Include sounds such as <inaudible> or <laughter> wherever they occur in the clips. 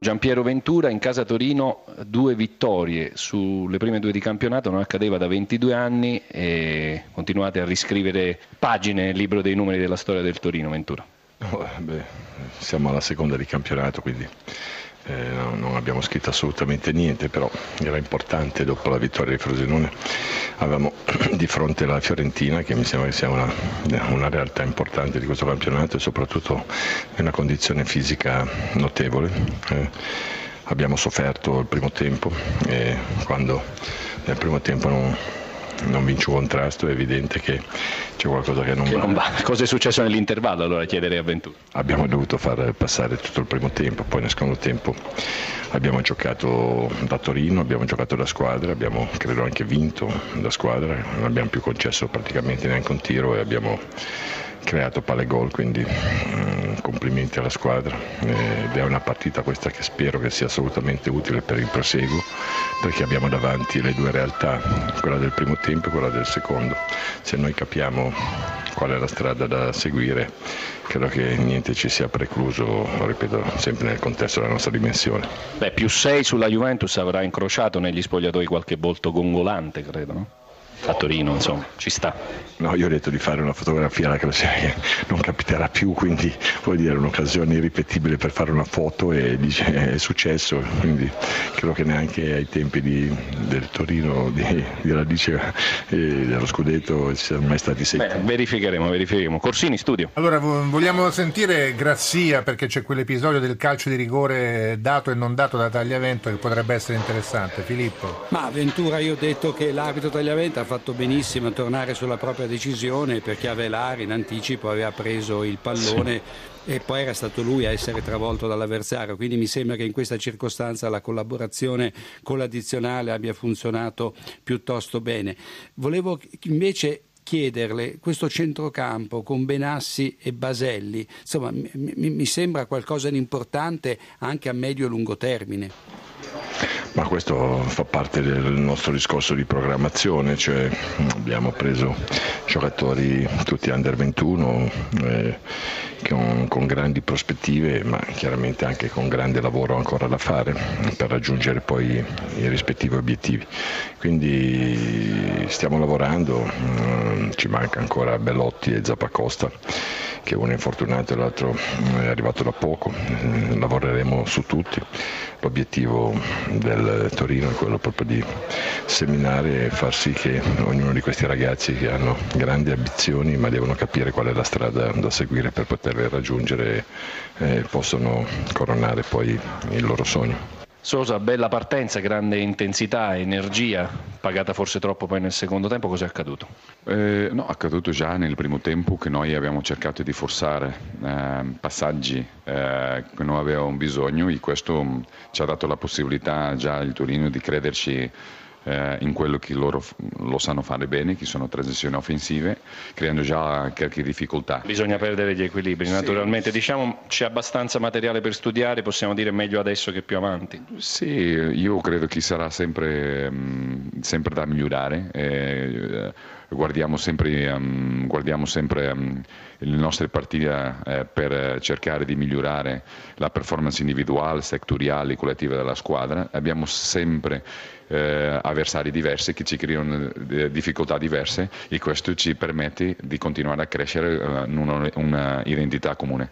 Giampiero Ventura in casa Torino due vittorie sulle prime due di campionato, non accadeva da 22 anni e continuate a riscrivere pagine nel libro dei numeri della storia del Torino Ventura. No, beh, siamo alla seconda di campionato quindi eh, non abbiamo scritto assolutamente niente, però era importante dopo la vittoria di Frosinone. Avevamo <clears throat> di fronte la Fiorentina che mi sembra che sia una, una realtà importante di questo campionato e soprattutto in una condizione fisica notevole. Eh, abbiamo sofferto il primo tempo e quando nel primo tempo non, non vince un contrasto, è evidente che c'è qualcosa che non, che va. non va. Cosa è successo nell'intervallo allora chiederei a Ventura? Abbiamo dovuto far passare tutto il primo tempo, poi nel secondo tempo abbiamo giocato da Torino, abbiamo giocato da squadra, abbiamo credo anche vinto da squadra, non abbiamo più concesso praticamente neanche un tiro e abbiamo creato palle gol, quindi mm, complimenti alla squadra ed è una partita questa che spero che sia assolutamente utile per il proseguo perché abbiamo davanti le due realtà, quella del primo tempo e quella del secondo. Se noi capiamo qual è la strada da seguire, credo che niente ci sia precluso, ripeto, sempre nel contesto della nostra dimensione. Beh, più 6 sulla Juventus avrà incrociato negli spogliatoi qualche volto gongolante, credo, no? A Torino, insomma, ci sta. No, io ho detto di fare una fotografia alla classifica che <laughs> non capiterà più, quindi vuol dire un'occasione irripetibile per fare una foto e dice, è successo, quindi credo che neanche ai tempi di, del Torino, di, di Radice e dello Scudetto ci siano mai stati secchi. Beh, verificheremo, verificheremo. Corsini, studio. Allora, vogliamo sentire Grazia perché c'è quell'episodio del calcio di rigore dato e non dato da Tagliavento che potrebbe essere interessante. Filippo. Ma Ventura, io ho detto che l'arbitro Tagliavento ha fatto benissimo a tornare sulla propria decisione perché Avelar in anticipo aveva preso il pallone sì. e poi era stato lui a essere travolto dall'avversario. Quindi mi sembra che in questa circostanza la collaborazione con l'addizionale abbia funzionato piuttosto bene. Volevo invece chiederle questo centrocampo con Benassi e Baselli, insomma mi, mi sembra qualcosa di importante anche a medio e lungo termine. Ma questo fa parte del nostro discorso di programmazione, cioè abbiamo preso giocatori tutti under 21 eh, con, con, grandi prospettive, ma chiaramente anche con grande lavoro ancora da fare per raggiungere poi i rispettivi obiettivi. Quindi stiamo lavorando, eh, ci manca ancora Bellotti e Zappacosta che uno è infortunato e l'altro è arrivato da poco, eh, lavoreremo su tutti. L'obiettivo del Torino è quello proprio di seminare e far sì che ognuno di questi ragazzi che hanno grandi ambizioni ma devono capire qual è la strada da seguire per poterle raggiungere eh, possano coronare poi il loro sogno. Sosa, bella partenza, grande intensità, energia, pagata forse troppo poi nel secondo tempo, cos'è accaduto? Eh, no, è accaduto già nel primo tempo che noi abbiamo cercato di forzare eh, passaggi eh, che non avevamo bisogno e questo mh, ci ha dato la possibilità già al Torino di crederci eh, in quello che loro lo sanno fare bene, che sono transizioni offensive, creando già qualche difficoltà. Bisogna perdere gli equilibri, sì, naturalmente. Diciamo c'è abbastanza materiale per studiare, possiamo dire meglio adesso che più avanti. Sì, io credo che sarà sempre, mh, sempre da migliorare. Eh, guardiamo sempre, um, guardiamo sempre um, le nostre partite eh, per cercare di migliorare la performance individuale, settoriale collettiva della squadra. Abbiamo sempre eh, avversari diversi che ci creano eh, difficoltà diverse e questo ci permette di continuare a crescere eh, in un'identità comune.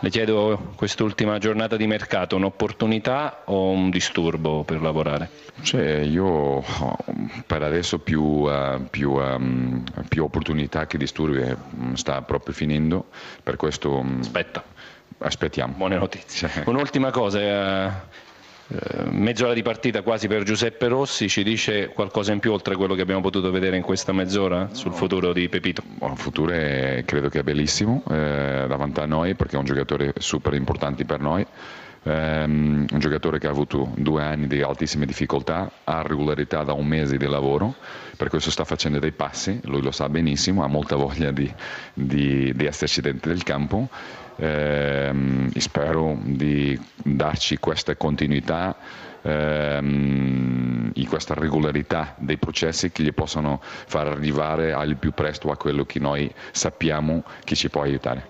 Le chiedo quest'ultima giornata di mercato, un'opportunità o un disturbo per lavorare? Cioè, io per adesso più, uh, più, um, più, opportunità che disturbi mm, sta proprio finendo, per questo... Um, Aspetta. Aspettiamo. Buone notizie. Un'ultima cosa, eh, eh, mezz'ora di partita quasi per Giuseppe Rossi, ci dice qualcosa in più oltre a quello che abbiamo potuto vedere in questa mezz'ora sul futuro di Pepito? Il futuro è, credo che è bellissimo eh, davanti a noi perché è un giocatore super importante per noi. Ehm, un giocatore che ha avuto due anni di altissime difficoltà, ha regolarità da un mese di lavoro, per questo sta facendo dei passi, lui lo sa benissimo, ha molta voglia di, di, di esserci dentro del campo. Ehm, spero di darci questa continuità ehm, questa regolarità dei processi che gli possano far arrivare al più presto a quello che noi sappiamo che ci può aiutare.